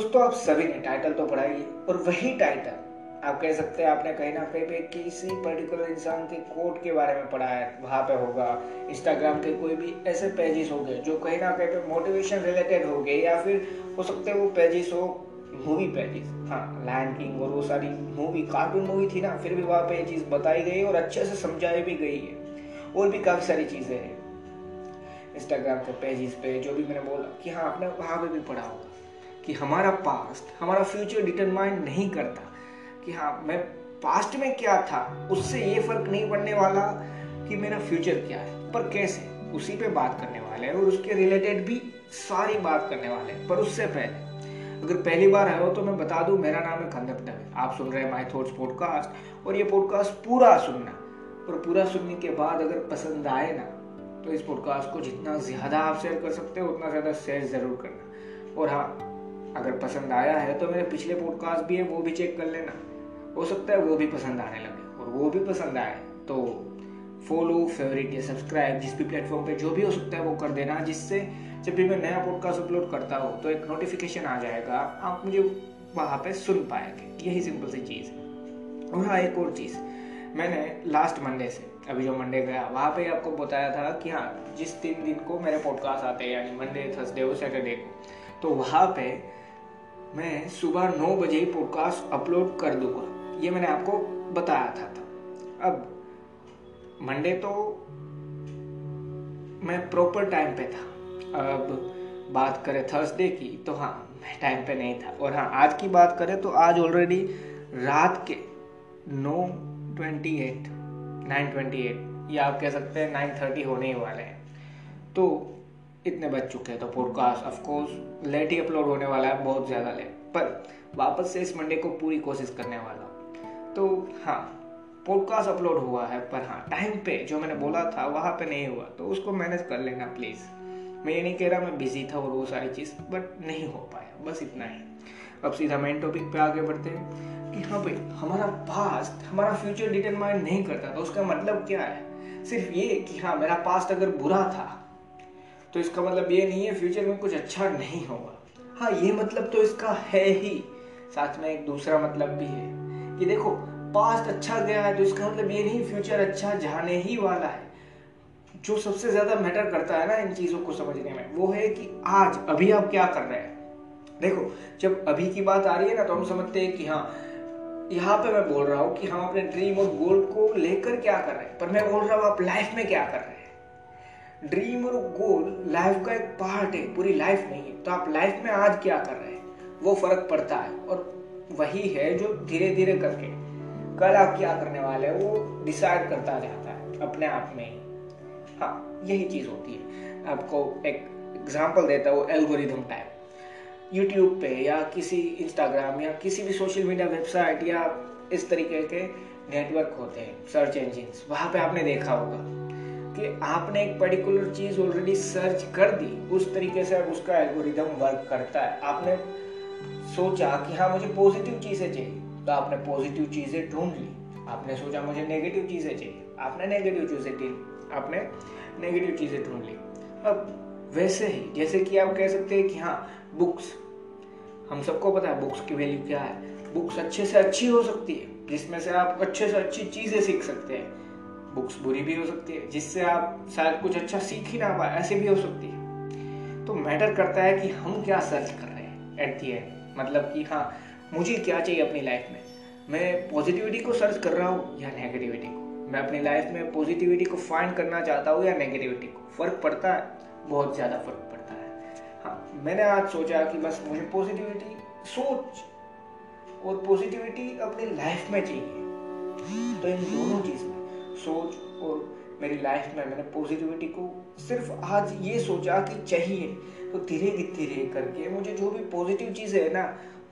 दोस्तों आप सभी ने टाइटल तो पढ़ा ही, और वही टाइटल आप कह सकते हैं आपने कहीं ना कहीं पे किसी पर्टिकुलर इंसान के कोट के बारे में पढ़ा है, वहाँ पे होगा इंस्टाग्राम के कोई भी ऐसे पेजेस हो गए, जो कहीं ना कहीं पे मोटिवेशन रिलेटेड हो गए, या फिर हो सकते हैं वो पेजेस हो मूवी पेजेस हाँ लायन किंग और वो सारी मूवी कार्टून मूवी थी ना, फिर भी वहाँ पे ये चीज़ बताई गई और अच्छे से समझाई भी गई है, और भी काफ़ी सारी चीज़ें हैं इंस्टाग्राम के पेजेस पे, जो भी मैंने बोला कि हाँ आपने वहाँ पे भी पढ़ा होगा। कि हमारा पास्ट हमारा फ्यूचर डिटरमाइन नहीं करता कि हाँ मैं पास्ट में क्या था, उससे ये फ़र्क नहीं पड़ने वाला कि मेरा फ्यूचर क्या है। पर कैसे? उसी पे बात करने वाले हैं और उसके रिलेटेड भी सारी बात करने वाले हैं। पर उससे पहले, अगर पहली बार आए हो तो मैं बता दूँ, मेरा नाम है खंदप दवे आप सुन रहे हैं माई थॉट्स पॉडकास्ट और ये पॉडकास्ट पूरा सुनना। और पूरा सुनने के बाद अगर पसंद आए ना तो इस पॉडकास्ट को जितना ज़्यादा आप शेयर कर सकते हो, उतना ज़्यादा शेयर ज़रूर करना। और हाँ अगर पसंद आया है तो मेरे पिछले पॉडकास्ट भी है, वो भी चेक कर लेना। हो सकता है वो भी पसंद आने लगे, और वो भी पसंद आए तो फॉलो फेवरेट या सब्सक्राइब जिस भी प्लेटफॉर्म पे जो भी हो सकता है वो कर देना, जिससे जब भी मैं नया पॉडकास्ट अपलोड करता हूँ तो एक नोटिफिकेशन आ जाएगा, आप मुझे वहाँ पे सुन पाएँगे। यही सिंपल सी चीज़ है। और हाँ एक और चीज़, मैंने लास्ट मंडे से, अभी जो मंडे गया, वहाँ पे आपको बताया था कि हाँ जिस तीन दिन को मेरे पॉडकास्ट आते हैं, यानी मंडे थर्सडे और सैटरडे को तो वहाँ पे मैं सुबह नौ बजे पॉडकास्ट अपलोड कर दूँगा। ये मैंने आपको बताया था, था। अब मंडे तो मैं प्रॉपर टाइम पे था। अब बात करें थर्सडे की तो हाँ मैं टाइम पे नहीं था। और हाँ आज की बात करें तो आज ऑलरेडी रात के नौ twenty eight nine twenty eight या आप कह सकते हैं नाइन थर्टी होने ही वाले हैं। तो इतने बज चुके हैं तो पॉडकास्ट ऑफकोर्स लेट ही अपलोड होने वाला है, बहुत ज़्यादा लेट पर वापस से इस मंडे को पूरी कोशिश करने वाला तो हाँ पॉडकास्ट अपलोड हुआ है, पर हाँ टाइम पे जो मैंने बोला था, वहाँ पे नहीं हुआ। तो उसको मैनेज कर लेना प्लीज़ मैं ये नहीं कह रहा, मैं बिज़ी था और वो सारी चीज़ बट नहीं हो पाया। बस इतना ही। अब सीधा मेन टॉपिक पे आगे बढ़ते हैं कि हाँ भाई, हमारा पास्ट हमारा फ्यूचर डिटरमाइन नहीं करता। तो उसका मतलब क्या है? सिर्फ़ ये कि हाँ मेरा पास्ट अगर बुरा था तो इसका मतलब ये नहीं है फ्यूचर में कुछ अच्छा नहीं होगा। हाँ ये मतलब तो इसका है ही। साथ में एक दूसरा मतलब भी है कि देखो पास्ट अच्छा गया है तो इसका मतलब ये नहीं फ्यूचर अच्छा जाने ही वाला है। जो सबसे ज़्यादा मैटर करता है ना इन चीज़ों को समझने में, वो है कि आज, अभी आप क्या कर रहे हैं? देखो, जब अभी की बात आ रही है ना तो हम समझते हैं कि हाँ यहाँ पे मैं बोल रहा हूँ कि हम अपने ड्रीम और गोल को लेकर क्या कर रहे हैं? पर मैं बोल रहा हूँ, आप लाइफ में क्या कर रहे हैं? ड्रीम और गोल लाइफ का एक पार्ट है, पूरी लाइफ नहीं है। तो आप लाइफ में आज क्या कर रहे हैं? वो फ़र्क पड़ता है और वही है जो धीरे धीरे करके कल आप क्या करने वाले हैं, वो डिसाइड करता जाता है, अपने आप में ही। हाँ यही चीज़ होती है। आपको एक एग्ज़ाम्पल देता हूँ एल्गोरिदम टाइप यूट्यूब पे या किसी इंस्टाग्राम या किसी भी सोशल मीडिया वेबसाइट या इस तरीके के नेटवर्क होते हैं सर्च इंजिन वहाँ पे आपने देखा होगा। कि आपने एक पर्टिकुलर चीज़ ऑलरेडी सर्च कर दी, उस तरीके से उसका एल्गोरिदम वर्क करता है। आपने सोचा कि हाँ मुझे पॉजिटिव चीज़ें चाहिए तो आपने पॉजिटिव चीज़ें ढूंढ ली। आपने सोचा, मुझे नेगेटिव चीज़ें चाहिए। आपने नेगेटिव चीज़ें ढूंढ आपने नेगेटिव चीज़ें ढूंढ ली। अब वैसे ही, जैसे कि आप कह सकते हैं कि हाँ बुक्स हम सबको पता है बुक्स की वैल्यू क्या है। बुक्स अच्छे से अच्छी हो सकती है, जिसमें से आप अच्छे से अच्छी चीज़ें सीख सकते हैं। बुक्स बुरी भी हो सकती है, जिससे आप शायद कुछ अच्छा सीख ही ना पाए, ऐसे भी हो सकती है। तो मैटर करता है कि हम क्या सर्च कर रहे हैं एट दी एंड मतलब कि हाँ मुझे क्या चाहिए अपनी लाइफ में? मैं पॉजिटिविटी को सर्च कर रहा हूँ या नेगेटिविटी को? मैं अपनी लाइफ में पॉजिटिविटी को फाइंड करना चाहता हूँ या नेगेटिविटी को? फ़र्क पड़ता है? बहुत ज़्यादा फ़र्क पड़ता है। हाँ मैंने आज सोचा कि बस मुझे पॉजिटिविटी सोच और पॉजिटिविटी अपनी लाइफ में चाहिए। तो इन दोनों चीज़ में सोच और मेरी लाइफ में मैंने पॉजिटिविटी को सिर्फ़ आज ये सोचा कि चाहिए तो धीरे धीरे करके मुझे जो भी पॉजिटिव चीज़ है ना,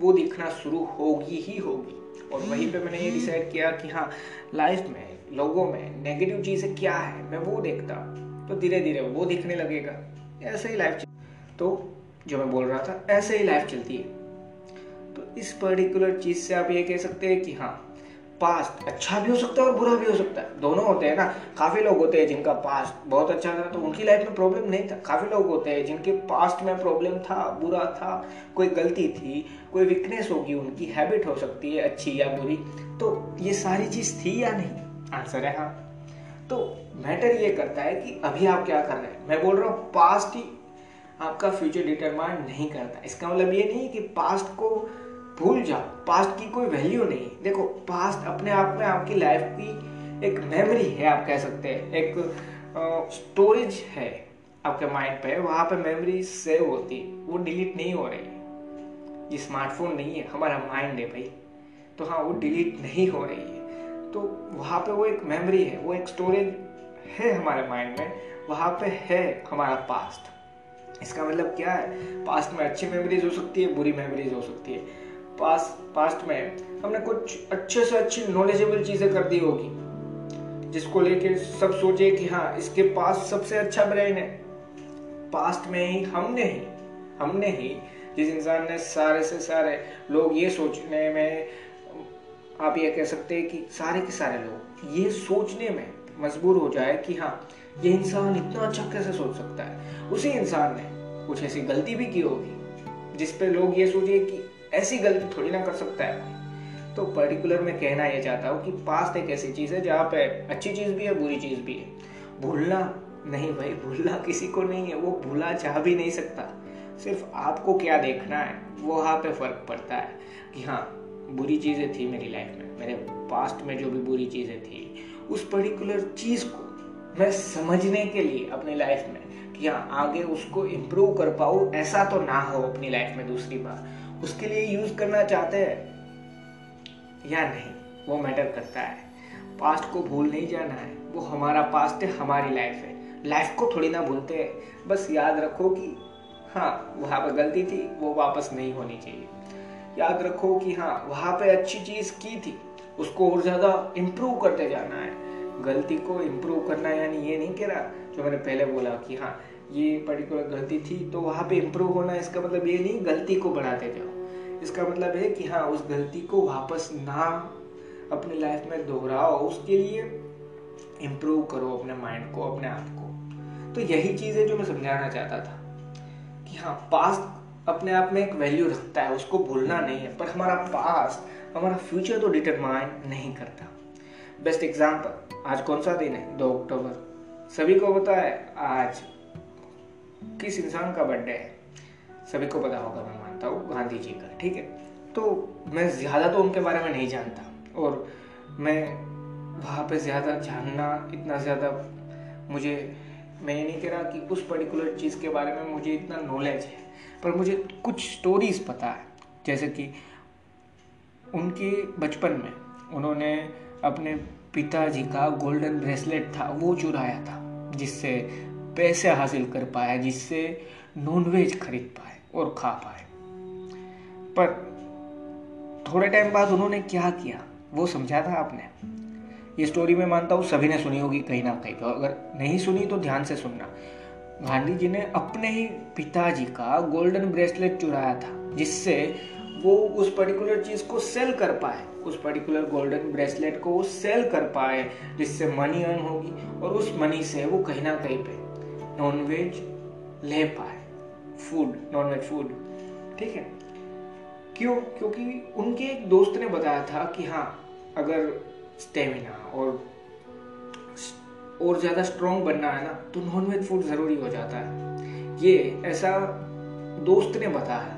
वो दिखना शुरू होगी ही होगी। और वहीं पे मैंने ये डिसाइड किया कि हाँ लाइफ में, लोगों में नेगेटिव चीज़ें क्या है, मैं वो देखता तो धीरे धीरे वो दिखने लगेगा। ऐसे ही लाइफ तो जो मैं बोल रहा था, ऐसे ही लाइफ चलती है। तो इस पर्टिकुलर चीज़ से आप ये कह सकते हैं कि हाँ पास्ट अच्छा भी हो सकता है और बुरा भी हो सकता है। दोनों होते हैं ना। काफ़ी लोग होते हैं जिनका पास्ट बहुत अच्छा था तो उनकी लाइफ में प्रॉब्लम नहीं था। काफ़ी लोग होते हैं जिनके पास्ट में प्रॉब्लम था, बुरा था, कोई गलती थी, कोई वीकनेस होगी, उनकी हैबिट हो सकती है अच्छी या बुरी। तो ये सारी चीज़ थी या नहीं? आंसर है हाँ। तो मैटर ये करता है कि अभी आप क्या कर रहे हैं? मैं बोल रहा हूँ पास्ट ही आपका फ्यूचर डिटरमाइन नहीं करता। इसका मतलब ये नहीं कि पास्ट को भूल जाओ। पास्ट की कोई वैल्यू नहीं। देखो पास्ट अपने आप में आपकी लाइफ की एक मेमोरी है, आप कह सकते हैं। एक स्टोरेज है आपके माइंड पे। वहाँ पे मेमोरी सेव होती। वो डिलीट नहीं हो रही। ये स्मार्टफ़ोन नहीं है। हमारा माइंड है भाई। तो हाँ वो डिलीट नहीं हो रही है। तो वहाँ पे वो एक मेमोरी है। वो एक स्टोरेज है हमारे माइंड में। वहाँ पे है हमारा पास्ट इसका मतलब क्या है? पास्ट में अच्छी मेमोरीज हो सकती है, बुरी मेमोरीज हो सकती है। पास पास्ट में हमने कुछ अच्छे से अच्छी नॉलेजेबल चीज़ें कर दी होगी, जिसको लेके सब सोचे कि हाँ इसके पास सबसे अच्छा ब्रेन है। पास्ट में ही हमने ही हमने ही, जिस इंसान ने सारे से सारे लोग ये सोचने में, आप ये कह सकते हैं कि सारे के सारे लोग ये सोचने में मजबूर हो जाए कि हाँ ये इंसान इतना अच्छा कैसे सोच सकता है? उसी इंसान ने कुछ ऐसी गलती भी की होगी जिसपे लोग ये सोचे कि ऐसी गलती थोड़ी ना कर सकता है। तो पर्टिकुलर मैं कहना ये चाहता हूँ कि पास्ट एक ऐसी चीज़ है जहाँ पे अच्छी चीज़ भी है, बुरी चीज़ भी है। भूलना नहीं भाई, भूलना किसी को नहीं है, वो भूला चाह भी नहीं सकता। सिर्फ़ आपको क्या देखना है, वो वहाँ पे फ़र्क पड़ता है कि हाँ बुरी चीज़ें थी मेरी लाइफ में, मेरे पास्ट में जो भी बुरी चीज़ें थी, उस पर्टिकुलर चीज़ को मैं समझने के लिए अपनी लाइफ में कि हाँ आगे उसको इम्प्रूव कर पाऊँ, ऐसा तो ना हो अपनी लाइफ में दूसरी बार। उसके लिए यूज़ करना चाहते हैं? या नहीं? वो मैटर करता है। पास्ट को भूल नहीं जाना है। वो हमारा पास्ट है, हमारी लाइफ है। लाइफ को थोड़ी ना भूलते हैं। बस याद रखो कि हाँ वहाँ पर गलती थी, वो वापस नहीं होनी चाहिए। याद रखो कि हाँ वहाँ पे अच्छी चीज़ की थी, उसको और ज़्यादा इम्प्रूव करते जाना है। गलती को इम्प्रूव करना यानी ये नहीं कह रहा जो मैंने पहले बोला कि हाँ ये पर्टिकुलर गलती थी तो वहाँ पे इम्प्रूव होना इसका मतलब ये नहीं, गलती को बढ़ाते जाओ। इसका मतलब है कि हाँ उस गलती को वापस ना अपनी लाइफ में दोहराओ, उसके लिए इम्प्रूव करो अपने माइंड को, अपने आप को। तो यही चीज़ है जो मैं समझाना चाहता था, कि हाँ पास्ट अपने आप में एक वैल्यू रखता है, उसको भूलना नहीं है, पर हमारा पास्ट हमारा फ्यूचर तो डिटरमाइन नहीं करता। बेस्ट एग्ज़ाम्पल आज कौन सा दिन है? दो अक्टूबर। सभी को पता है, आज किस इंसान का बर्थडे है? सभी को पता होगा, मैं मानता हूँ, गांधी जी का, ठीक है? तो मैं ज़्यादा तो उनके बारे में नहीं जानता, और मैं वहाँ पे ज़्यादा जानना, इतना ज़्यादा मुझे, मैं ये नहीं कह रहा कि उस पर्टिकुलर चीज़ के बारे में मुझे इतना नॉलेज है, पर मुझे कुछ स्टोरीज पता है। जैसे कि उनके बचपन में उन्होंने अपने पिताजी का गोल्डन ब्रेसलेट था, वो चुराया था, जिससे पैसे हासिल कर पाया, जिससे नॉनवेज खरीद पाए और खा पाए। पर थोड़े टाइम बाद उन्होंने क्या किया, वो समझा था आपने। ये स्टोरी मैं मानता हूँ सभी ने सुनी होगी कहीं ना कहीं तो अगर नहीं सुनी तो ध्यान से सुनना। गांधी जी ने अपने ही पिताजी का गोल्डन ब्रेसलेट चुराया था, जिससे वो उस पर्टिकुलर चीज़ को सेल कर पाए। उस पर्टिकुलर गोल्डन ब्रेसलेट को सेल कर पाए, जिससे मनी अर्न होगी। और उस मनी से वो कहीं ना कहीं पे नॉनवेज ले पाए फ़ूड नॉनवेज फ़ूड ठीक है? क्यों? क्योंकि उनके एक दोस्त ने बताया था कि हाँ अगर स्टेमिना और और ज़्यादा स्ट्रॉन्ग बनना है ना तो नॉनवेज फ़ूड ज़रूरी हो जाता है। ये ऐसा दोस्त ने बताया।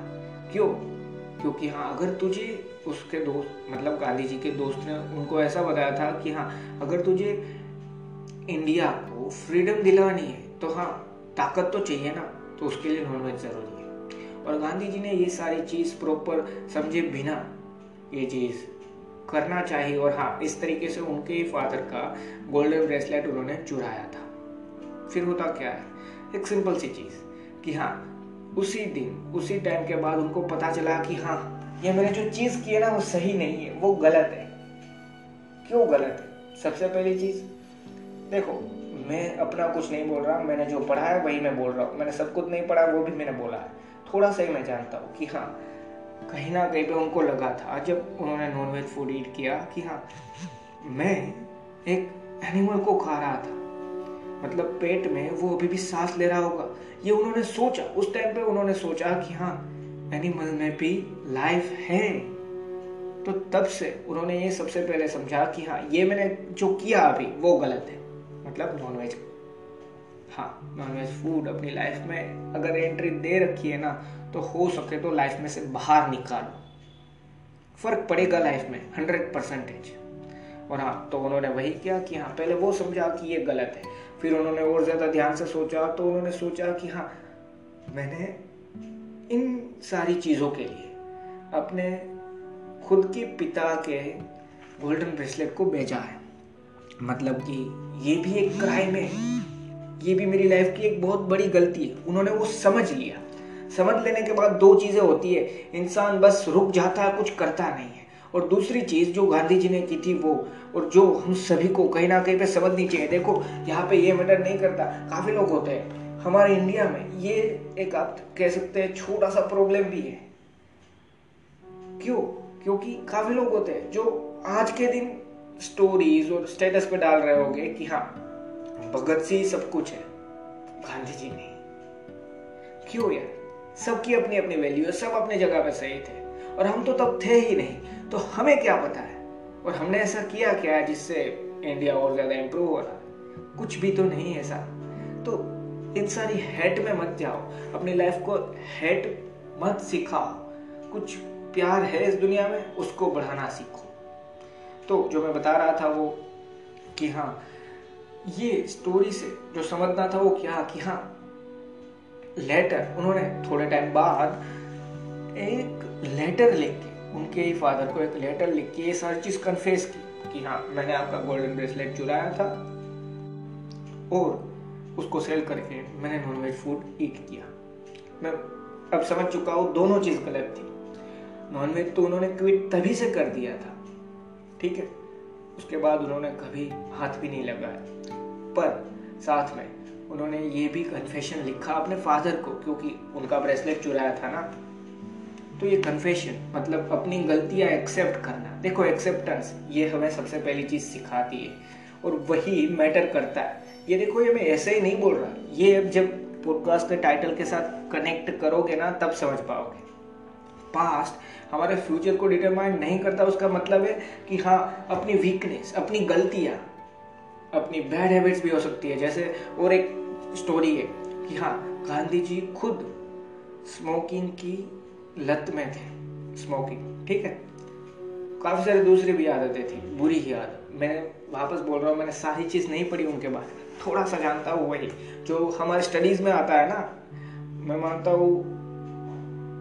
क्यों? क्योंकि हाँ अगर तुझे उसके दोस्त मतलब गांधी जी के दोस्त ने उनको ऐसा बताया था कि हाँ अगर तुझे इंडिया को फ्रीडम दिलानी है तो हाँ ताकत तो चाहिए ना तो उसके लिए नॉनवेज ज़रूरी है। और गांधी जी ने ये सारी चीज़ प्रॉपर समझे बिना ये चीज़ करना चाहिए और हाँ इस तरीके से उनके ही फादर का गोल्डन ब्रेसलेट उन्होंने चुराया था। फिर होता क्या है? एक सिंपल सी चीज़ कि हाँ उसी दिन, उसी टाइम के बाद उनको पता चला कि हाँ ये मैंने जो चीज़ की ना, वो सही नहीं है, वो गलत है। क्यों गलत है? सबसे पहली चीज़, देखो मैं अपना कुछ नहीं बोल रहा, मैंने जो पढ़ा है वही मैं बोल रहा हूँ। मैंने सब कुछ नहीं पढ़ा, वो भी मैंने बोला है। थोड़ा सा ही मैं जानता हूँ कि हाँ कहीं ना कहीं पे उनको लगा था जब उन्होंने नॉनवेज फ़ूड ईट किया कि हाँ मैं एक एनिमल को खा रहा था। मतलब पेट में वो अभी भी सांस ले रहा होगा। ये उन्होंने सोचा, उस टाइम पे उन्होंने सोचा कि हाँ एनिमल में भी लाइफ है। तो तब से उन्होंने ये सबसे पहले समझा कि हाँ ये मैंने जो किया अभी, वो गलत है। मतलब नॉनवेज हाँ नॉनवेज फ़ूड अपनी लाइफ में अगर एंट्री दे रखी है ना तो हो सके तो लाइफ में से बाहर निकालो। फ़र्क पड़ेगा लाइफ में हंड्रेड परसेंटेज और हाँ तो उन्होंने वही किया कि हाँ पहले वो समझा कि ये गलत है। फिर उन्होंने और ज़्यादा ध्यान से सोचा तो उन्होंने सोचा कि हाँ मैंने इन सारी चीज़ों के लिए अपने खुद के पिता के गोल्डन ब्रेसलेट को बेचा है। मतलब कि ये भी एक क्राइम है। ये भी मेरी लाइफ की एक बहुत बड़ी गलती है। उन्होंने वो समझ लिया। समझ लेने के बाद दो चीज़ें होती है। इंसान बस रुक जाता है, कुछ करता नहीं है। और दूसरी चीज़ जो गांधी जी ने की थी वो, और जो हम सभी को कहीं ना कहीं पे समझनी चाहिए। देखो, यहाँ पे ये मैटर नहीं करता। काफ़ी लोग होते हैं। हमारे इंडिया में ये एक आप कह सकते हैं छोटा सा प्रॉब्लम भी है। क्यों? क्योंकि काफ़ी लोग होते हैं जो आज के दिन स्टोरीज और स्टेटस पे डाल रहे होंगे कि हाँ भगत सिंह सब कुछ है गांधी जी नहीं। क्यों यार? सबकी अपनी अपनी वैल्यू है, सब अपनी जगह पे सही थे और हम तो तब थे ही नहीं तो हमें क्या पता है? और हमने ऐसा किया क्या है जिससे इंडिया और ज़्यादा इंप्रूव हो रहा कुछ भी तो नहीं ऐसा तो इन सारी हेट में मत जाओ, अपनी लाइफ को हेट मत सिखाओ। कुछ प्यार है इस दुनिया में, उसको बढ़ाना सीखो। तो जो मैं बता रहा था वो कि हाँ ये स्टोरी से जो समझना था वो क्या कि हाँ लेटर उन्होंने थोड़े टाइम बाद एक लेटर लिख। के उनके ही फादर को एक लेटर लिख के ये सारी चीज़ कन्फेस की कि हाँ मैंने आपका गोल्डन ब्रेसलेट चुराया था और उसको सेल करके मैंने नॉनवेज फ़ूड ईट किया। मैं अब समझ चुका हूँ दोनों चीज़ गलत थी। नॉनवेज तो उन्होंने क्विट तभी से कर दिया था। ठीक है? उसके बाद उन्होंने कभी हाथ भी नहीं लगाया। पर साथ में उन्होंने ये भी कन्फेशन लिखा अपने फादर को, क्योंकि उनका ब्रेसलेट चुराया था ना। तो ये कन्फेशन मतलब अपनी गलतियाँ एक्सेप्ट करना। देखो एक्सेप्टेंस ये हमें सबसे पहली चीज़ सिखाती है और वही मैटर करता है। ये देखो, ये मैं ऐसे ही नहीं बोल रहा। ये जब पॉडकास्ट के टाइटल के साथ कनेक्ट करोगे ना, तब समझ पाओगे। पास्ट हमारे फ्यूचर को डिटरमाइन नहीं करता, उसका मतलब है कि हाँ अपनी वीकनेस अपनी गलतियाँ, अपनी बैड हैबिट्स भी हो सकती है। जैसे और एक स्टोरी है कि हाँ गांधी जी खुद स्मोकिंग की लत में थे स्मोकिंग ठीक है? काफ़ी सारी दूसरी भी आदतें थी, बुरी ही आदत मैं वापस बोल रहा हूँ, मैंने सारी चीज़ नहीं पढ़ी उनके बारे में। थोड़ा सा जानता हूँ वही, जो हमारे स्टडीज़ में आता है ना, मैं मानता हूँ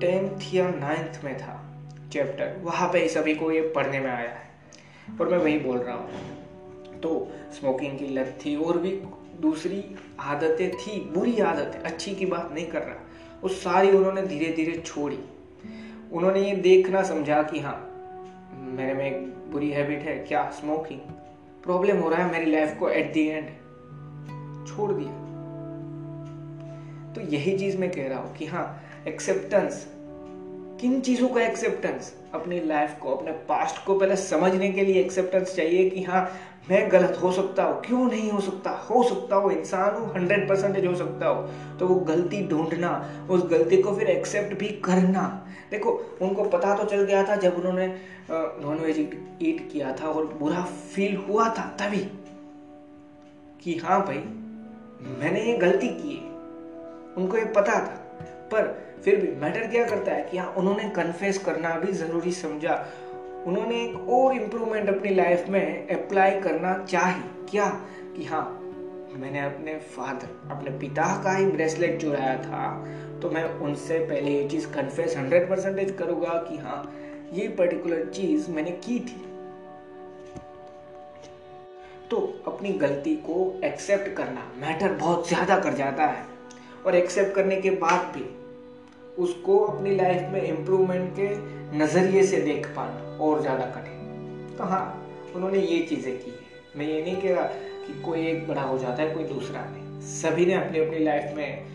टेंथ या नाइन्थ में था चैप्टर वहाँ पे सभी को ये पढ़ने में आया है। और मैं वही बोल रहा हूँ। तो स्मोकिंग की लत थी और भी दूसरी आदतें थी, बुरी आदतें, अच्छी की बात नहीं कर रहा। वो सारी उन्होंने धीरे धीरे छोड़ी। उन्होंने ये देखना समझा कि हाँ मेरे में एक बुरी हैबिट है, क्या स्मोकिंग प्रॉब्लम हो रहा है, मेरी लाइफ को एट दी एंड छोड़ दिया। तो यही चीज़ मैं कह रहा हूँ कि हाँ एक्सेप्टेंस किन चीज़ों का एक्सेप्टेंस अपनी लाइफ को, अपने पास्ट को पहले समझने के लिए एक्सेप्टेंस चाहिए कि हाँ मैं गलत हो सकता हूँ। क्यों नहीं हो सकता? हो सकता हो, इंसान हो हंड्रेड परसेंटेज हो सकता हो। तो वो गलती ढूंढना, उस गलती को फिर एक्सेप्ट भी करना। देखो, उनको पता तो चल गया था जब उन्होंने नॉन वेज ईट किया था और बुरा फील हुआ था तभी कि हाँ भाई, मैंने ये गलती की है। उनको ये पता था। पर फिर भी मैटर क्या करता है कि हाँ उन्होंने कन्फेस करना भी ज़रूरी समझा। उन्होंने एक और इम्प्रूवमेंट अपनी लाइफ में अप्लाई करना चाही। क्या? कि हाँ मैंने अपने फादर अपने पिता का ही ब्रेसलेट चुराया था तो मैं उनसे पहले ये चीज़ कन्फेस हंड्रेड परसेंटेज करूँगा कि हाँ ये पर्टिकुलर चीज़ मैंने की थी। तो अपनी गलती को एक्सेप्ट करना मैटर बहुत ज़्यादा कर जाता है। और एक्सेप्ट करने के बाद भी उसको अपनी लाइफ में इम्प्रूवमेंट के नज़रिए से देख पाना और ज़्यादा कठिन। तो हाँ उन्होंने ये चीज़ें की है। मैं ये नहीं कह रहा कि कोई एक बड़ा हो जाता है, कोई दूसरा नहीं। सभी ने अपनी अपनी लाइफ में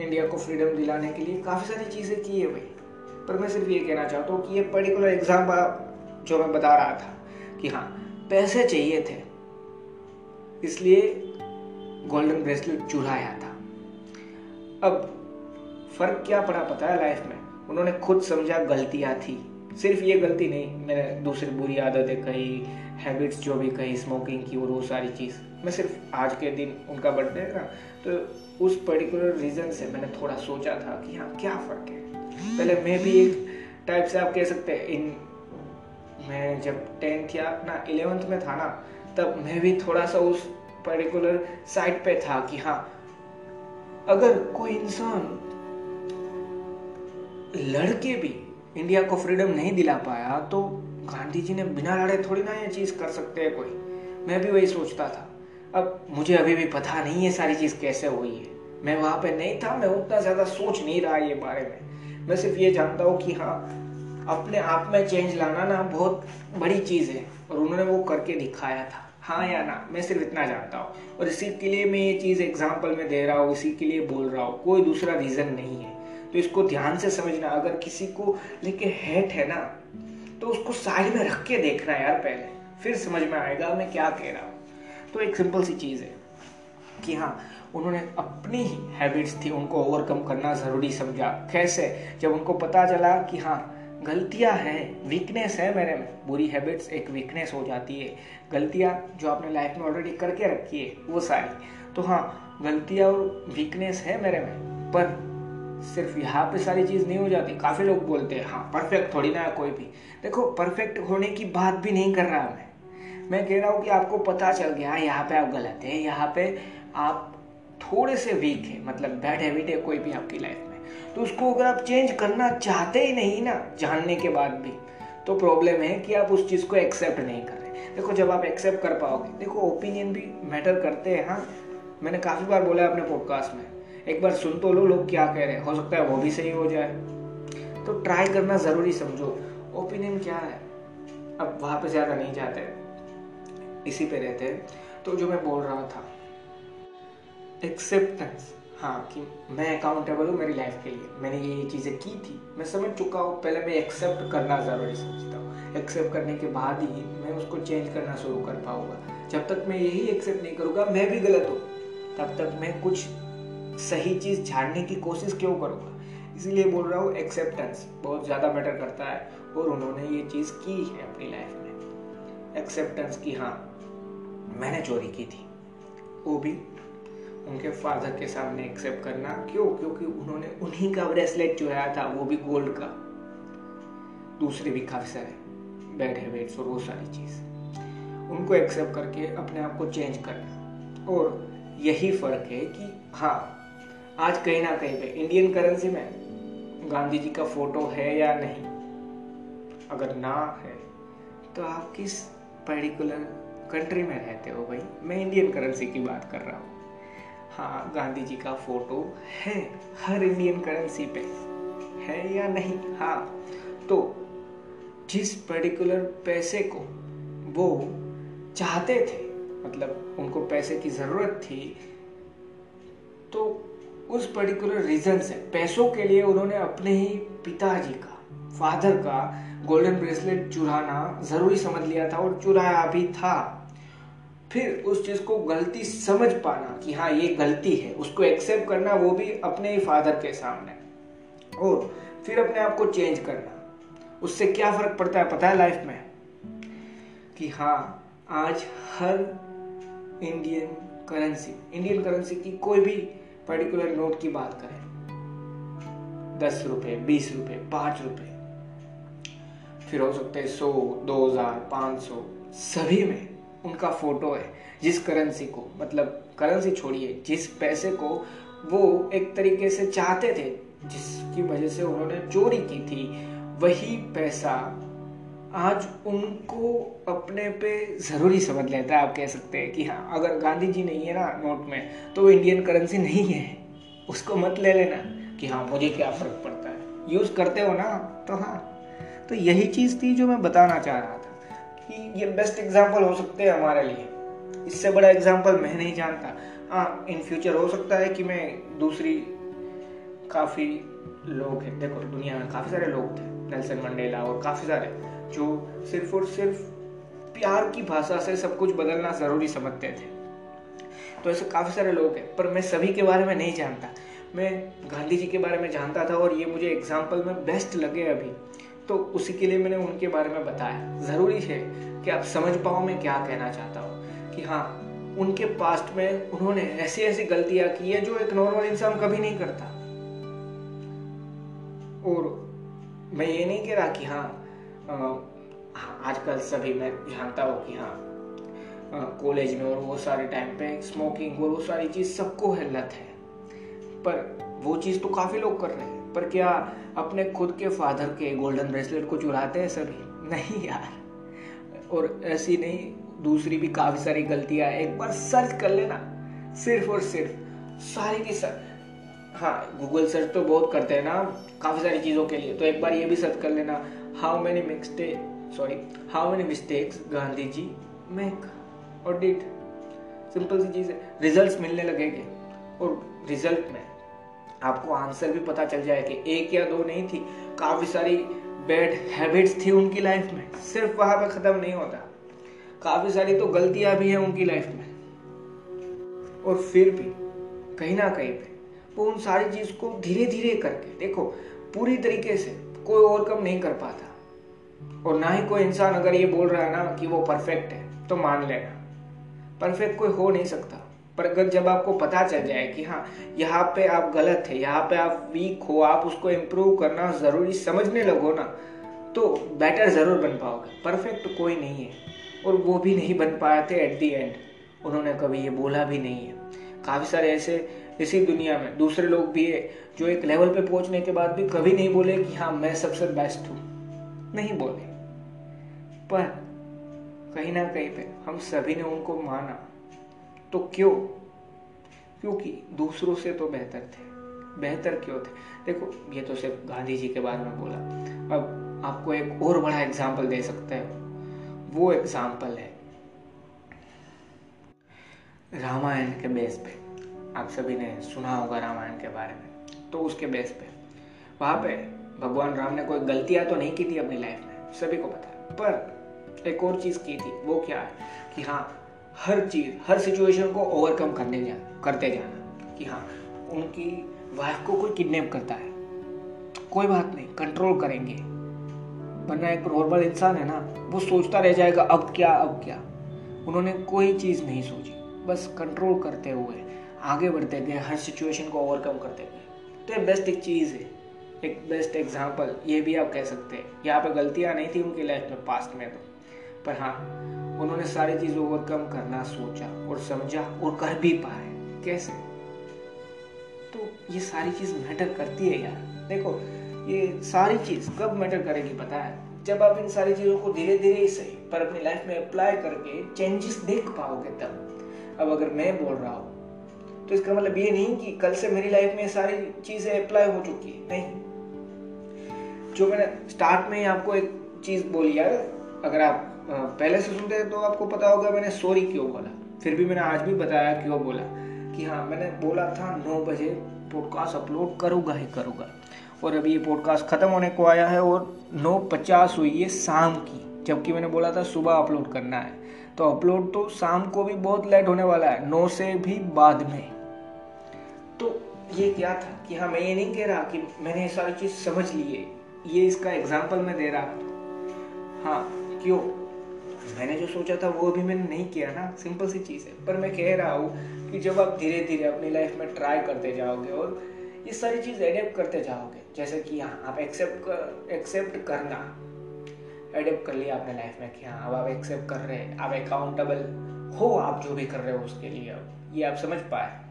इंडिया को फ्रीडम दिलाने के लिए काफ़ी सारी चीज़ें की है भाई। पर मैं सिर्फ़ ये कहना चाहता हूँ कि ये पर्टिकुलर एग्ज़ाम्पल जो मैं बता रहा था कि हाँ पैसे चाहिए थे। इसलिए गोल्डन ब्रेसलेट चुराया था। अब फ़र्क क्या पड़ा पता है लाइफ में? उन्होंने खुद समझा गलतियाँ थी। सिर्फ़ ये गलती नहीं, मैंने दूसरी बुरी आदतें कही हैबिट्स जो भी कही स्मोकिंग की और वो सारी चीज़। मैं सिर्फ़ आज के दिन उनका बर्थडे है ना तो उस पर्टिकुलर रीज़न से मैंने थोड़ा सोचा था कि हाँ क्या फ़र्क है? पहले मैं भी एक टाइप से आप कह सकते हैं, इन मैं जब टेंथ या ना इलेवेंथ में था ना, तब मैं भी थोड़ा सा उस पर्टिकुलर साइड पे था कि हाँ अगर कोई इंसान लड़के भी इंडिया को फ्रीडम नहीं दिला पाया तो गांधी जी ने बिना लड़े थोड़ी ना ये चीज़ कर सकते हैं कोई। मैं भी वही सोचता था। अब मुझे अभी भी पता नहीं है सारी चीज़ कैसे हुई है। मैं वहाँ पे नहीं था, मैं उतना ज़्यादा सोच नहीं रहा ये बारे में। मैं सिर्फ़ ये जानता हूँ कि हाँ अपने आप में चेंज लाना ना बहुत बड़ी चीज़ है, और उन्होंने वो करके दिखाया था। हाँ या ना, मैं सिर्फ़ इतना जानता हूँ। और इसी के लिए मैं ये चीज़ एग्ज़ाम्पल में दे रहा हूँ, इसी के लिए बोल रहा हूँ। कोई दूसरा रीज़न नहीं है। तो इसको ध्यान से समझना, अगर किसी को लेके हेट है ना तो उसको साइड में रख के देखना यार पहले, फिर समझ में आएगा मैं क्या कह रहा हूँ। तो एक सिंपल सी चीज़ है कि हाँ उन्होंने अपनी ही हैबिट्स थी, उनको ओवरकम करना ज़रूरी समझा। कैसे? जब उनको पता चला कि हाँ गलतियाँ हैं वीकनेस है मेरे में, बुरी हैबिट्स एक वीकनेस हो जाती है। गलतियाँ जो आपने लाइफ में ऑलरेडी करके रखी है, वो सारी। तो हाँ गलतियाँ और वीकनेस है मेरे में, पर सिर्फ़ यहाँ पे सारी चीज़ नहीं हो जाती। काफ़ी लोग बोलते हैं हाँ परफेक्ट थोड़ी ना है कोई भी। देखो परफेक्ट होने की बात भी नहीं कर रहा मैं। मैं कह रहा हूँ कि आपको पता चल गया यहाँ पे आप गलत हैं, यहाँ पे आप थोड़े से वीक है मतलब बैड हैबिट है कोई भी आपकी लाइफ में। तो उसको अगर आप चेंज करना चाहते ही नहीं ना, जानने के बाद भी तो प्रॉब्लम है कि आप उस चीज़ को एक्सेप्ट नहीं कर रहे। देखो, जब आप एक्सेप्ट कर पाओगे, देखो ओपिनियन भी मैटर करते हैं हाँ। मैंने काफ़ी बार बोला है अपने पॉडकास्ट में एक बार सुन तो लो, लोग क्या कह रहे हैं। हो सकता है वो भी सही हो जाए। तो ट्राई करना ज़रूरी समझो। ओपिनियन क्या है? अब वहाँ पे ज़्यादा नहीं जाते। इसी पे रहते हैं। तो जो मैं बोल रहा था। एक्सेप्टेंस हाँ कि मैं अकाउंटेबल हूँ मेरी लाइफ के लिए। मैंने ये ये चीज़ें की थी। मैं समझ चुका हूँ। पहले मैं एक्सेप्ट करना ज़रूरी समझता हूँ। एक्सेप्ट करने के बाद ही मैं उसको चेंज करना शुरू कर पाऊँगा। जब तक मैं यही एक्सेप्ट नहीं करूँगा, मैं भी गलत हूँ। तब तक मैं कुछ सही चीज़ जानने की कोशिश क्यों करूँगा? इसीलिए बोल रहा हूँ एक्सेप्टेंस बहुत ज़्यादा मैटर करता है और उन्होंने ये चीज़ की है अपनी लाइफ में। एक्सेप्टेंस की हाँ मैंने चोरी की थी। वो भी उनके फादर के सामने एक्सेप्ट करना। क्यों? क्योंकि उन्होंने उन्हीं का ब्रेसलेट चुराया था, वो भी गोल्ड का। दूसरे भी काफ़ी सारे बैड हैबिट्स और वो सारी चीज़। उनको एक्सेप्ट करके अपने आप को चेंज करना। और यही फ़र्क है कि हाँ आज कहीं ना कहीं पे इंडियन करेंसी में गांधी जी का फ़ोटो है या नहीं? अगर ना है तो आप किस पर्टिकुलर कंट्री में रहते हो भाई? मैं इंडियन करेंसी की बात कर रहा हूँ। हाँ गांधी जी का फ़ोटो है हर इंडियन करेंसी पे। है या नहीं? हाँ। तो जिस पर्टिकुलर पैसे को वो चाहते थे मतलब उनको पैसे की ज़रूरत थी तो उस पर्टिकुलर रीजन से। पैसों के लिए उन्होंने अपने ही पिताजी का फादर का गोल्डन ब्रेसलेट चुराना ज़रूरी समझ लिया था और चुराया भी था। फिर उस चीज़ को गलती समझ पाना कि हाँ ये गलती है, उसको एक्सेप्ट करना वो भी अपने ही फादर के सामने। और फिर अपने आप को चेंज करना। उससे क्या फ़र्क पड़ता है पता है लाइफ में? कि हाँ आज हर इंडियन करेंसी इंडियन करेंसी की कोई भी पर्टिकुलर नोट की बात करें। दस रुपए, बीस रुपए, पाँच रुपए। फिर हो सकते हैं सौ, दो हज़ार, पाँच सौ। सभी में उनका फ़ोटो है, जिस करेंसी को मतलब करेंसी छोड़िए, जिस पैसे को वो एक तरीके से चाहते थे, जिसकी वजह से उन्होंने चोरी की थी, वही पैसा आज उनको अपने पे ज़रूरी समझ लेता है, आप कह सकते हैं कि हाँ अगर गांधी जी नहीं है ना नोट में तो वो इंडियन करेंसी नहीं है। उसको मत ले लेना कि हाँ मुझे क्या फ़र्क पड़ता है। यूज़ करते हो ना तो हाँ। तो यही चीज़ थी जो मैं बताना चाह रहा था कि ये बेस्ट एग्ज़ाम्पल हो सकते हैं हमारे लिए। इससे बड़ा एग्ज़ाम्पल मैं नहीं जानता। हाँ इन फ्यूचर हो सकता है कि मैं दूसरी काफ़ी लोग हैं। देखो, दुनिया में काफ़ी सारे लोग थे नेल्सन मंडेला और काफ़ी सारे। जो सिर्फ़ और सिर्फ़ प्यार की भाषा से सब कुछ बदलना ज़रूरी समझते थे। तो ऐसे काफ़ी सारे लोग हैं पर मैं सभी के बारे में नहीं जानता। मैं गांधी जी के बारे में जानता था और ये मुझे एग्ज़ाम्पल में बेस्ट लगे अभी। तो उसी के लिए मैंने उनके बारे में बताया। ज़रूरी है कि आप समझ पाओ मैं क्या कहना चाहता हूँ। कि हाँ उनके पास्ट में उन्होंने ऐसी ऐसी गलतियाँ की है जो एक नॉर्मल इंसान कभी नहीं करता। और मैं ये नहीं कह रहा कि हाँ, आजकल सभी मैं जानता हूँ कि हाँ कॉलेज में और वो सारे टाइम पे स्मोकिंग और वो सारी चीज़ सबको है लत है। पर वो चीज़ तो काफ़ी लोग कर रहे हैं। पर क्या अपने खुद के फादर के गोल्डन ब्रेसलेट को चुराते हैं सभी? नहीं यार। और ऐसी नहीं, दूसरी भी काफ़ी सारी गलतियाँ एक बार सर्च कर लेना। सिर्फ़ और सिर्फ़ सारी की सर हाँ गूगल सर्च तो बहुत करते हैं ना, काफ़ी सारी चीज़ों के लिए। तो एक बार ये भी सर्च कर लेना। How many mistake sorry how many mistakes Gandhi ji make और डिड सिंपल सी चीज़ है। रिज़ल्ट मिलने लगेंगे, और रिज़ल्ट में आपको आंसर भी पता चल जाए कि एक या दो नहीं थी, काफ़ी सारी बैड हैबिट्स थी उनकी लाइफ में। सिर्फ़ वहाँ पे ख़त्म नहीं होता। काफ़ी सारी तो गलतियाँ भी हैं उनकी लाइफ में। और फिर भी, कहीं ना कहीं पे, वो उन सारी चीज़ को धीरे धीरे करके, देखो, पूरी तरीके से कोई ओवरकम नहीं कर पाता। और ना ही कोई इंसान अगर ये बोल रहा है ना कि वो परफेक्ट है तो मान लेना। परफेक्ट कोई हो नहीं सकता। पर अगर जब आपको पता चल जाए कि हाँ यहाँ पे आप गलत है, यहाँ पे आप वीक हो, आप उसको इम्प्रूव करना ज़रूरी समझने लगो ना तो बेटर ज़रूर बन पाओगे। परफेक्ट कोई नहीं है। और वो भी नहीं बन पाए थे एट दी एंड उन्होंने कभी ये बोला भी नहीं है। काफ़ी सारे ऐसे इसी दुनिया में। दूसरे लोग भी है जो एक लेवल पे पहुँचने के बाद भी कभी नहीं बोले कि हाँ मैं सबसे बेस्ट हूँ। नहीं बोले। पर कहीं ना कहीं पे हम सभी ने उनको माना। तो क्यों? क्योंकि दूसरों से तो बेहतर थे। बेहतर क्यों थे? देखो, ये तो सिर्फ़ गांधी जी के बारे में बोला। अब आपको एक और बड़ा एग्ज़ाम्पल दे सकते हैं। वो एग्ज़ाम्पल है रामायण के बेस पे। आप सभी ने सुना होगा रामायण के बारे में तो उसके बेस पे। वहाँ पे भगवान राम ने कोई गलतियाँ तो नहीं की थी अपनी लाइफ में? सभी को पता है। पर एक और चीज़ की थी, वो क्या है? कि हाँ हर चीज़, हर सिचुएशन को ओवरकम करने जा, करते जाना। कि हाँ उनकी वाइफ को कोई किडनैप करता है। कोई बात नहीं कंट्रोल करेंगे। वरना एक नॉर्मल इंसान है ना, वो सोचता रह जाएगा, अब क्या अब क्या? उन्होंने कोई चीज़ नहीं सोची। बस कंट्रोल करते हुए आगे बढ़ते गए हर सिचुएशन को ओवरकम करते गए तो ये बेस्ट एक चीज़ है, एक बेस्ट एग्ज़ाम्पल ये भी आप कह सकते हैं। यहाँ पे गलतियाँ नहीं थी उनकी लाइफ में पास्ट में तो। पर हाँ उन्होंने सारी चीज़ ओवरकम करना, सोचा और समझा और कर भी पाए। कैसे? तो ये सारी चीज़ मैटर करती है यार। देखो, ये सारी चीज़ कब मैटर करेगी पता है? जब आप इन सारी चीज़ों को धीरे धीरे ही सही, पर अपनी लाइफ में अप्लाई करके चेंजेस देख पाओगे तब। अब अगर मैं बोल रहा हूँ तो इसका मतलब ये नहीं कि कल से मेरी लाइफ में सारी चीज़ें अप्लाई हो चुकी है। नहीं। जो मैंने स्टार्ट में आपको एक चीज़ बोली यार, अगर आप पहले से सुनते हैं तो आपको पता होगा मैंने सॉरी क्यों बोला। फिर भी मैंने आज भी बताया क्यों बोला कि हाँ मैंने बोला था नौ बजे पॉडकास्ट अपलोड करूँगा ही करूँगा। और अभी ये पॉडकास्ट ख़त्म होने को आया है और नौ पचास हुई है शाम की, जबकि मैंने बोला था सुबह अपलोड करना है। तो अपलोड तो शाम को भी बहुत लेट होने वाला है, नौ से भी बाद में। तो ये क्या था कि हाँ मैं ये नहीं कह रहा कि मैंने ये सारी चीज़ समझ ली है। ये इसका एग्ज़ाम्पल मैं दे रहा हाँ। क्यों? मैंने जो सोचा था, वो अभी मैंने नहीं किया ना। सिंपल सी चीज़ है। पर मैं कह रहा हूँ कि जब आप धीरे धीरे अपनी लाइफ में ट्राई करते जाओगे और ये सारी चीज़ एडेप्ट करते जाओगे, जैसे कि हाँ आप एक्सेप्ट कर एक्सेप्ट करना। एडेप्ट कर लिया अपने लाइफ में कि हाँ अब आप एक्सेप्ट कर रहे हैं। आप अकाउंटेबल हो, आप जो भी कर रहे हो उसके लिए। अब ये आप समझ पाए।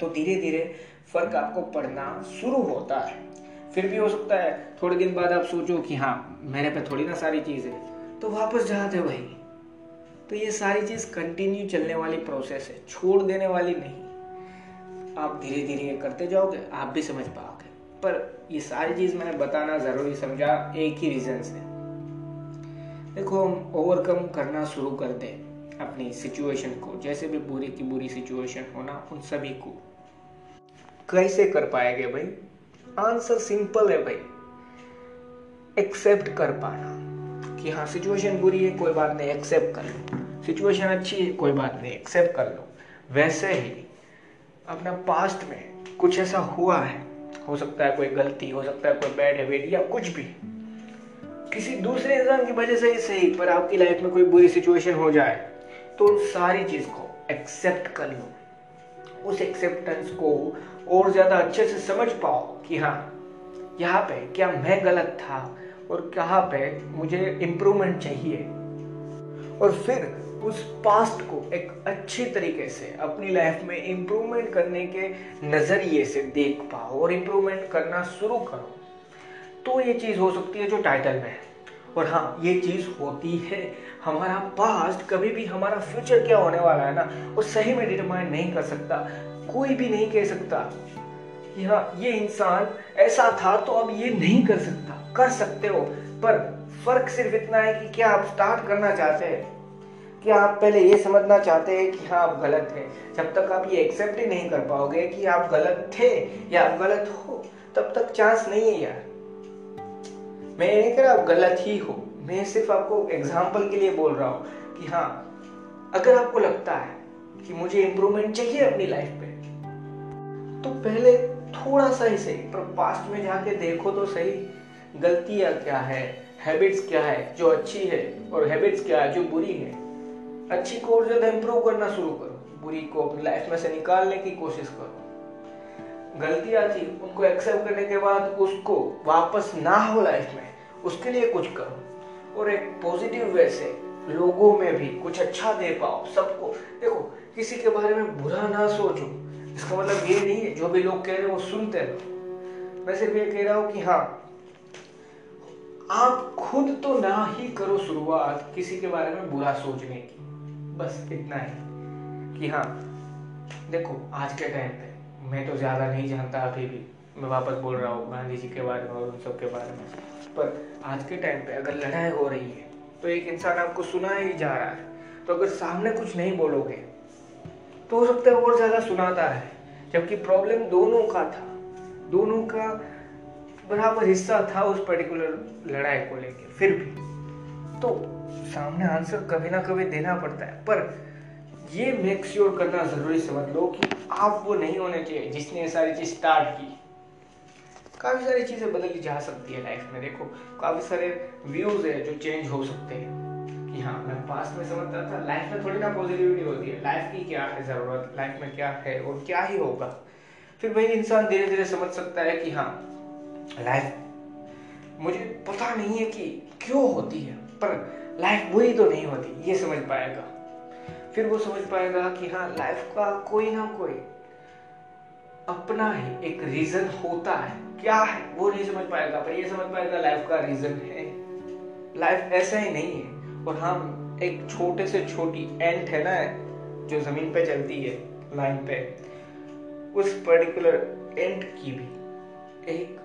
तो धीरे धीरे फ़र्क आपको पड़ना शुरू होता है। फिर भी हो सकता है थोड़े दिन बाद आप सोचो कि हाँ मेरे पे थोड़ी ना सारी चीज़ है तो वापस जाते भाई। तो ये सारी चीज़ कंटिन्यू चलने वाली प्रोसेस है, छोड़ देने वाली नहीं। आप धीरे धीरे करते जाओगे, आप भी समझ पाओगे। पर ये सारी चीज़ मैंने बताना ज़रूरी समझा, एक ही रीज़न से देखो, हम ओवरकम करना शुरू कर दें। अपनी सिचुएशन को, जैसे भी बुरी की बुरी सिचुएशन होना, उन सभी को। कैसे कर पाएँगे भाई? आंसर सिंपल है भाई। एक्सेप्ट कर पाना कि हाँ सिचुएशन बुरी है, कोई बात नहीं एक्सेप्ट कर लो। सिचुएशन अच्छी है, कोई बात नहीं एक्सेप्ट कर लो। वैसे ही अपना पास्ट में कुछ ऐसा हुआ है, हो सकता है कोई गलती, हो सकता है कोई बैड हैबिट या कुछ भी। किसी दूसरे इंसान की वजह से ही सही, पर आपकी लाइफ में कोई बुरी सिचुएशन हो जाए। तो उन सारी चीज़ को एक्सेप्ट कर लो। उस एक्सेप्टेंस को और ज़्यादा अच्छे से समझ पाओ कि हाँ यहाँ पे क्या मैं गलत था और कहाँ पे मुझे इम्प्रूवमेंट चाहिए। और फिर उस पास्ट को एक अच्छी तरीके से अपनी लाइफ में इम्प्रूवमेंट करने के नज़रिए से देख पाओ और इम्प्रूवमेंट करना शुरू करो। तो ये चीज़ हो सकती है जो टाइटल में है। और हाँ ये चीज़ होती है। हमारा पास्ट कभी भी हमारा फ्यूचर क्या होने वाला है ना, वो सही में डिटरमाइन नहीं कर सकता। कोई भी नहीं कह सकता। कि हाँ ये इंसान ऐसा था तो अब ये नहीं कर सकता। कर सकते हो, पर फ़र्क सिर्फ़ इतना है कि क्या आप स्टार्ट करना चाहते हैं? कि आप पहले ये समझना चाहते हैं कि हाँ आप गलत हैं? जब तक आप ये एक्सेप्ट ही नहीं कर पाओगे कि आप गलत थे या आप गलत हो, तब तक चांस नहीं है यार। मैं ये नहीं कह रहा आप गलत ही हो। मैं सिर्फ़ आपको एग्ज़ाम्पल के लिए बोल रहा हूँ कि हाँ अगर आपको लगता है कि मुझे इम्प्रूवमेंट चाहिए अपनी लाइफ पे तो पहले थोड़ा सा ही सही, पर पास्ट में जाके देखो तो सही। गलतियाँ क्या है? हैबिट्स क्या है? जो अच्छी है और हैबिट्स क्या है? जो बुरी है। अच्छी को और ज़्यादा इंप्रूव करना शुरू करो। बुरी को अपनी लाइफ में से निकालने की कोशिश करो। गलतियाँ थी उनको एक्सेप्ट करने के बाद उसको वापस ना हो लाइफ में। उसके लिए कुछ करो। और एक पॉजिटिव वे से लोगों में भी कुछ अच्छा दे पाओ सबको। देखो, किसी के बारे में बुरा ना सोचो। इसका मतलब ये नहीं है, जो भी लोग कह रहे हैं वो सुनते रहो। मैं सिर्फ़ ये कह रहा हूँ कि हाँ आप खुद तो ना ही करो शुरुआत किसी के बारे में बुरा सोचने की। बस इतना ही। कि हाँ देखो, आज के टाइम पे मैं तो ज़्यादा नहीं जानता अभी भी। मैं वापस बोल रहा हूँ, गांधी जी के बारे में और उन सब के बारे में। पर आज के टाइम पे अगर लड़ाई हो रही है तो एक इंसान आपको सुना ही जा रहा है। तो अगर सामने कुछ नहीं बोलोगे तो हो सकता है और ज़्यादा सुनाता है। जबकि प्रॉब्लम दोनों का था। दोनों का बराबर हिस्सा था उस पर्टिकुलर लड़ाई को लेकर फिर भी। तो सामने आंसर कभी ना कभी देना पड़ता है। पर ये मेक श्योर करना ज़रूरी समझ लो कि आप वो नहीं होने चाहिए जिसने ये सारी चीज़ स्टार्ट की। काफ़ी सारी चीज़ें बदली जा सकती है लाइफ में। देखो, काफ़ी सारे व्यूज़ है जो चेंज हो सकते हैं। कि हाँ मैं पास्ट में समझता था लाइफ में थोड़ी ना पॉजिटिविटी होती है। लाइफ की क्या है ज़रूरत? लाइफ में क्या है और क्या ही होगा? फिर वही इंसान धीरे धीरे समझ सकता है कि हाँ लाइफ मुझे पता नहीं है कि क्यों होती है, पर लाइफ बुरी तो नहीं होती, ये समझ पाएगा। फिर वो समझ पाएगा कि हाँ लाइफ का कोई ना कोई अपना ही एक रीजन होता है। क्या है? वो नहीं समझ पाएगा, पर ये समझ पाएगा लाइफ का रीजन है। लाइफ ऐसा ही नहीं है। और हम एक छोटे से छोटी एंट है ना, जो ज़मीन पे चलती है लाइन पे, उस पर्टिकुलर एंट की भी एक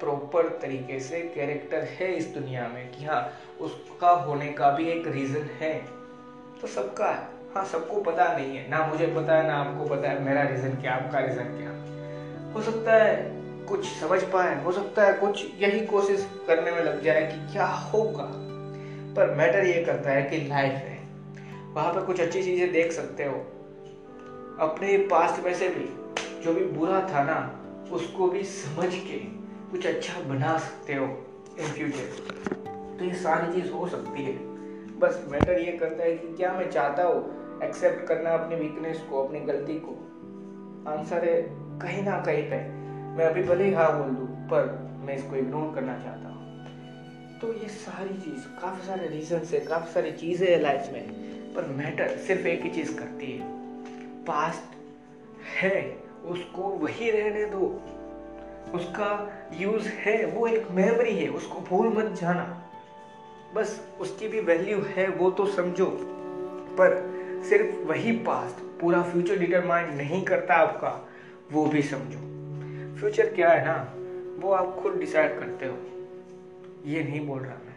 प्रॉपर तरीके से कैरेक्टर है इस दुनिया में कि हाँ उसका होने का भी एक रीजन है। तो सबका है। हाँ सबको पता नहीं है, ना मुझे पता है, ना आपको पता है, मेरा रीजन क्या, आपका रीजन क्या। हो सकता है कुछ समझ पाए, हो सकता है कुछ यही कोशिश करने में लग जाए कि क्या होगा। पर मैटर ये करता है कि लाइफ है। वहाँ पर कुछ अच्छी चीज़ें देख सकते हो। अपने पास्ट में से भी, जो भी बुरा था ना, उसको भी समझ के कुछ अच्छा बना सकते हो इन फ्यूचर तो ये सारी चीज़ हो सकती है। बस मैटर ये करता है कि क्या मैं चाहता हूँ एक्सेप्ट करना अपनी वीकनेस को, अपनी गलती को। आंसर है, कहीं ना कहीं पे। मैं अभी भले ही हाँ बोल दूँ, पर मैं इसको इग्नोर करना चाहता हूँ। तो ये सारी चीज़, काफ़ी सारे रीजन है, काफ़ी सारी चीज़ें है लाइफ में। पर मैटर सिर्फ़ एक ही चीज़ करती है। पास्ट है, उसको वही रहने दो। उसका यूज़ है, वो एक मेमोरी है, उसको भूल मत जाना। बस उसकी भी वैल्यू है, वो तो समझो। पर सिर्फ़ वही पास्ट पूरा फ्यूचर डिटरमाइन नहीं करता आपका, वो भी समझो। फ्यूचर क्या है ना, वो आप खुद डिसाइड करते हो। ये नहीं बोल रहा मैं।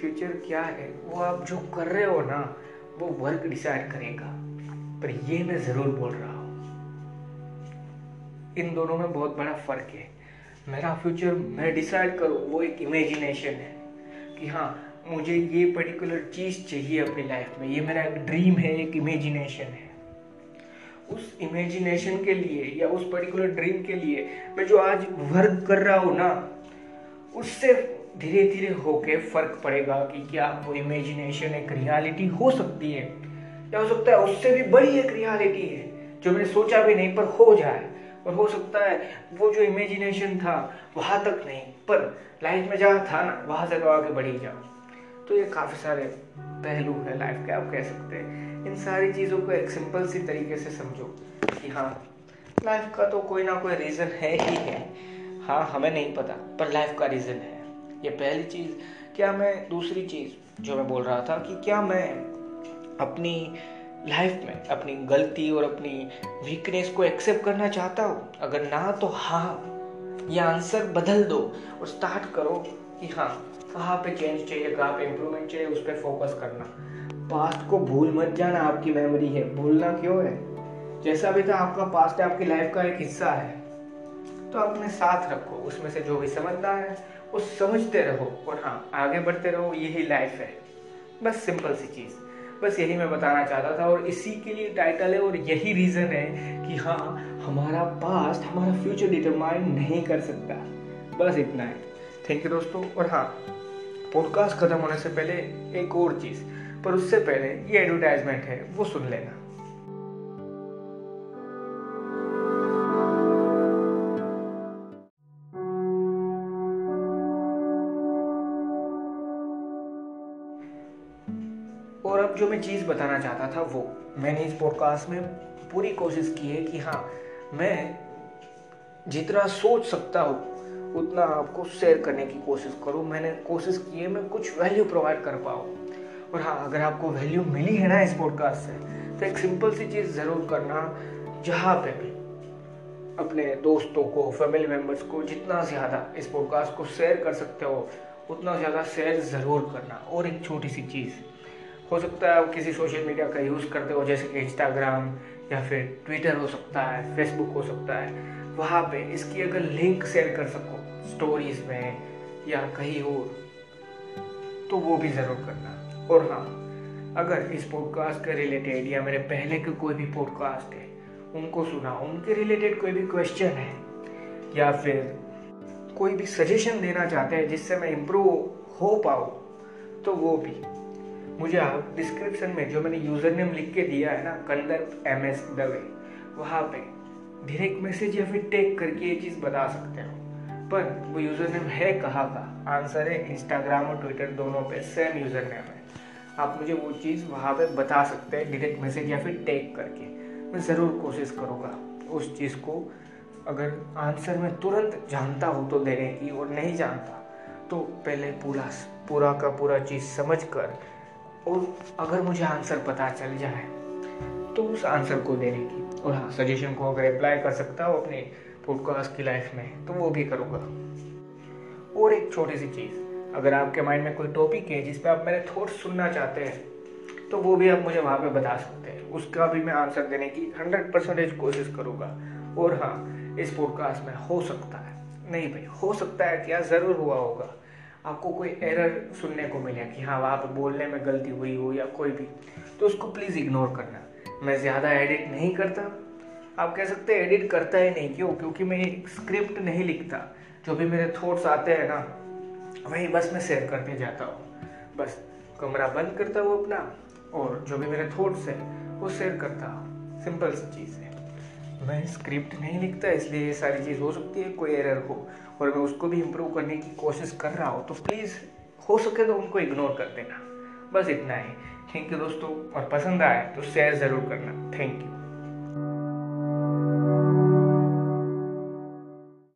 फ्यूचर क्या है, वो आप जो कर रहे हो ना, वो वर्क डिसाइड करेगा। पर ये मैं ज़रूर बोल रहा हूँ। इन दोनों में बहुत बड़ा फ़र्क है। मेरा फ्यूचर मैं डिसाइड करूँ, वो एक इमेजिनेशन है। कि हाँ मुझे ये पर्टिकुलर चीज़ चाहिए अपनी लाइफ में। ये मेरा एक ड्रीम है, एक इमेजिनेशन है। उस इमेजिनेशन के लिए या उस पर्टिकुलर ड्रीम के लिए मैं जो आज वर्क कर रहा हूँ ना, उससे धीरे धीरे होके फ़र्क पड़ेगा कि क्या वो इमेजिनेशन एक रियलिटी हो सकती है। या हो सकता है उससे भी बड़ी एक रियलिटी है, जो मैंने सोचा भी नहीं, पर हो जाए। और हो सकता है वो जो इमेजिनेशन था, वहाँ तक नहीं, पर लाइफ में जहाँ था ना, वहाँ से तो आगे बढ़ी जाओ तो ये काफ़ी सारे पहलू है लाइफ के, आप कह सकते हैं। इन सारी चीज़ों को एक सिंपल सी तरीके से समझो कि हाँ लाइफ का तो कोई ना कोई रीज़न है ही है। हाँ हमें नहीं पता, पर लाइफ का रीज़न है। ये पहली चीज़, क्या मैं दूसरी चीज़ जो मैं बोल रहा था कि क्या मैं अपनी लाइफ में अपनी गलती और अपनी वीकनेस को एक्सेप्ट करना चाहता हूँ? अगर ना तो हाँ ये आंसर बदल दो और स्टार्ट करो कि हाँ कहाँ पे चेंज चाहिए, कहाँ पे इम्प्रूवमेंट चाहिए, उस पर फोकस करना। पास्ट को भूल मत जाना, आपकी मेमोरी है। भूलना क्यों है? जैसा भी था, आपका पास्ट है, आपकी लाइफ का एक हिस्सा है। तो अपने साथ रखो, उसमें से जो भी समझना है, वो समझते रहो और हाँ आगे बढ़ते रहो, यही लाइफ है। बस सिंपल सी चीज़। बस यही मैं बताना चाहता था और इसी के लिए टाइटल है और यही रीज़न है कि हाँ हमारा पास्ट हमारा फ्यूचर डिटरमाइन नहीं कर सकता। बस इतना है। थैंक यू दोस्तों और हाँ पॉडकास्ट ख़त्म होने से पहले एक और चीज़, पर उससे पहले ये एडवर्टाइजमेंट है, वो सुन लेना। और अब जो मैं चीज़ बताना चाहता था, वो। मैंने इस पॉडकास्ट में पूरी कोशिश की है कि हाँ मैं जितना सोच सकता हूँ उतना आपको शेयर करने की कोशिश करूँ। मैंने कोशिश की है, मैं कुछ वैल्यू प्रोवाइड कर पाऊँ। और हाँ अगर आपको वैल्यू मिली है ना इस पॉडकास्ट से तो एक सिंपल सी चीज़ ज़रूर करना, जहाँ पे भी अपने दोस्तों को फैमिली मेंबर्स को जितना ज़्यादा इस पॉडकास्ट को शेयर कर सकते हो, उतना ज़्यादा शेयर ज़रूर करना। और एक छोटी सी चीज़, हो सकता है आप किसी सोशल मीडिया का यूज़ करते हो, जैसे कि इंस्टाग्राम या फिर ट्विटर हो सकता है फेसबुक हो सकता है। वहाँ पे इसकी अगर लिंक शेयर कर सको स्टोरीज में या कहीं और तो वो भी ज़रूर करना। और हाँ अगर इस पॉडकास्ट के रिलेटेड या मेरे पहले के कोई भी पॉडकास्ट है, उनको सुना उनके रिलेटेड कोई भी क्वेश्चन है, या फिर कोई भी सजेशन देना चाहते हैं जिससे मैं इम्प्रूव हो पाऊँ तो वो भी। मुझे आप डिस्क्रिप्शन में जो मैंने यूज़र नेम लिख के दिया है ना कंदर एम एस दवे वहाँ पे डायरेक्ट मैसेज या फिर टेक करके ये चीज़ बता सकते हो। पर वो यूज़र नेम है कहाँ का? आंसर है इंस्टाग्राम और ट्विटर दोनों पे सेम यूज़र नेम है। आप मुझे वो चीज़ वहाँ पे बता सकते हैं डायरेक्ट मैसेज या फिर टेक करके। मैं ज़रूर कोशिश करूँगा उस चीज़ को। अगर आंसर मैं तुरंत जानता हूँ तो देने की और नहीं जानता तो पहले पूरा पूरा का पूरा चीज़ समझ कर और अगर मुझे आंसर पता चल जाए तो उस आंसर को देने की। और हाँ सजेशन को अगर अप्लाई कर सकता हो अपने पॉडकास्ट की लाइफ में तो वो भी करूँगा। और एक छोटी सी चीज़, अगर आपके माइंड में कोई टॉपिक है जिस पर आप मेरे थॉट्स सुनना चाहते हैं तो वो भी आप मुझे वहाँ पे बता सकते हैं। उसका भी मैं आंसर देने की हंड्रेड परसेंटेज कोशिश करूँगा। और हाँ इस पॉडकास्ट में हो सकता है। नहीं भाई, हो सकता है क्या ज़रूर हुआ होगा। आपको कोई एरर सुनने को मिले कि हाँ वहाँ पर बोलने में गलती हुई हो या कोई भी तो उसको प्लीज़ इग्नोर करना। मैं ज़्यादा एडिट नहीं करता। आप कह सकते हैं एडिट करता ही नहीं, क्यों? क्योंकि मैं स्क्रिप्ट नहीं लिखता। जो भी मेरे थॉट्स आते हैं ना, वही बस मैं शेयर करते जाता हूँ। बस कमरा बंद करता हूँ अपना, और जो भी मेरे थॉट्स हैं, वो शेयर करता हूँ। सिंपल सी चीज़ है। मैं स्क्रिप्ट नहीं लिखता, इसलिए ये सारी चीज़ हो सकती है, कोई एरर हो। और मैं उसको भी इम्प्रूव करने की कोशिश कर रहा हूँ तो प्लीज़ हो सके तो उनको इग्नोर कर देना। बस इतना ही। थैंक यू दोस्तों, और पसंद आए तो शेयर ज़रूर करना। Thank you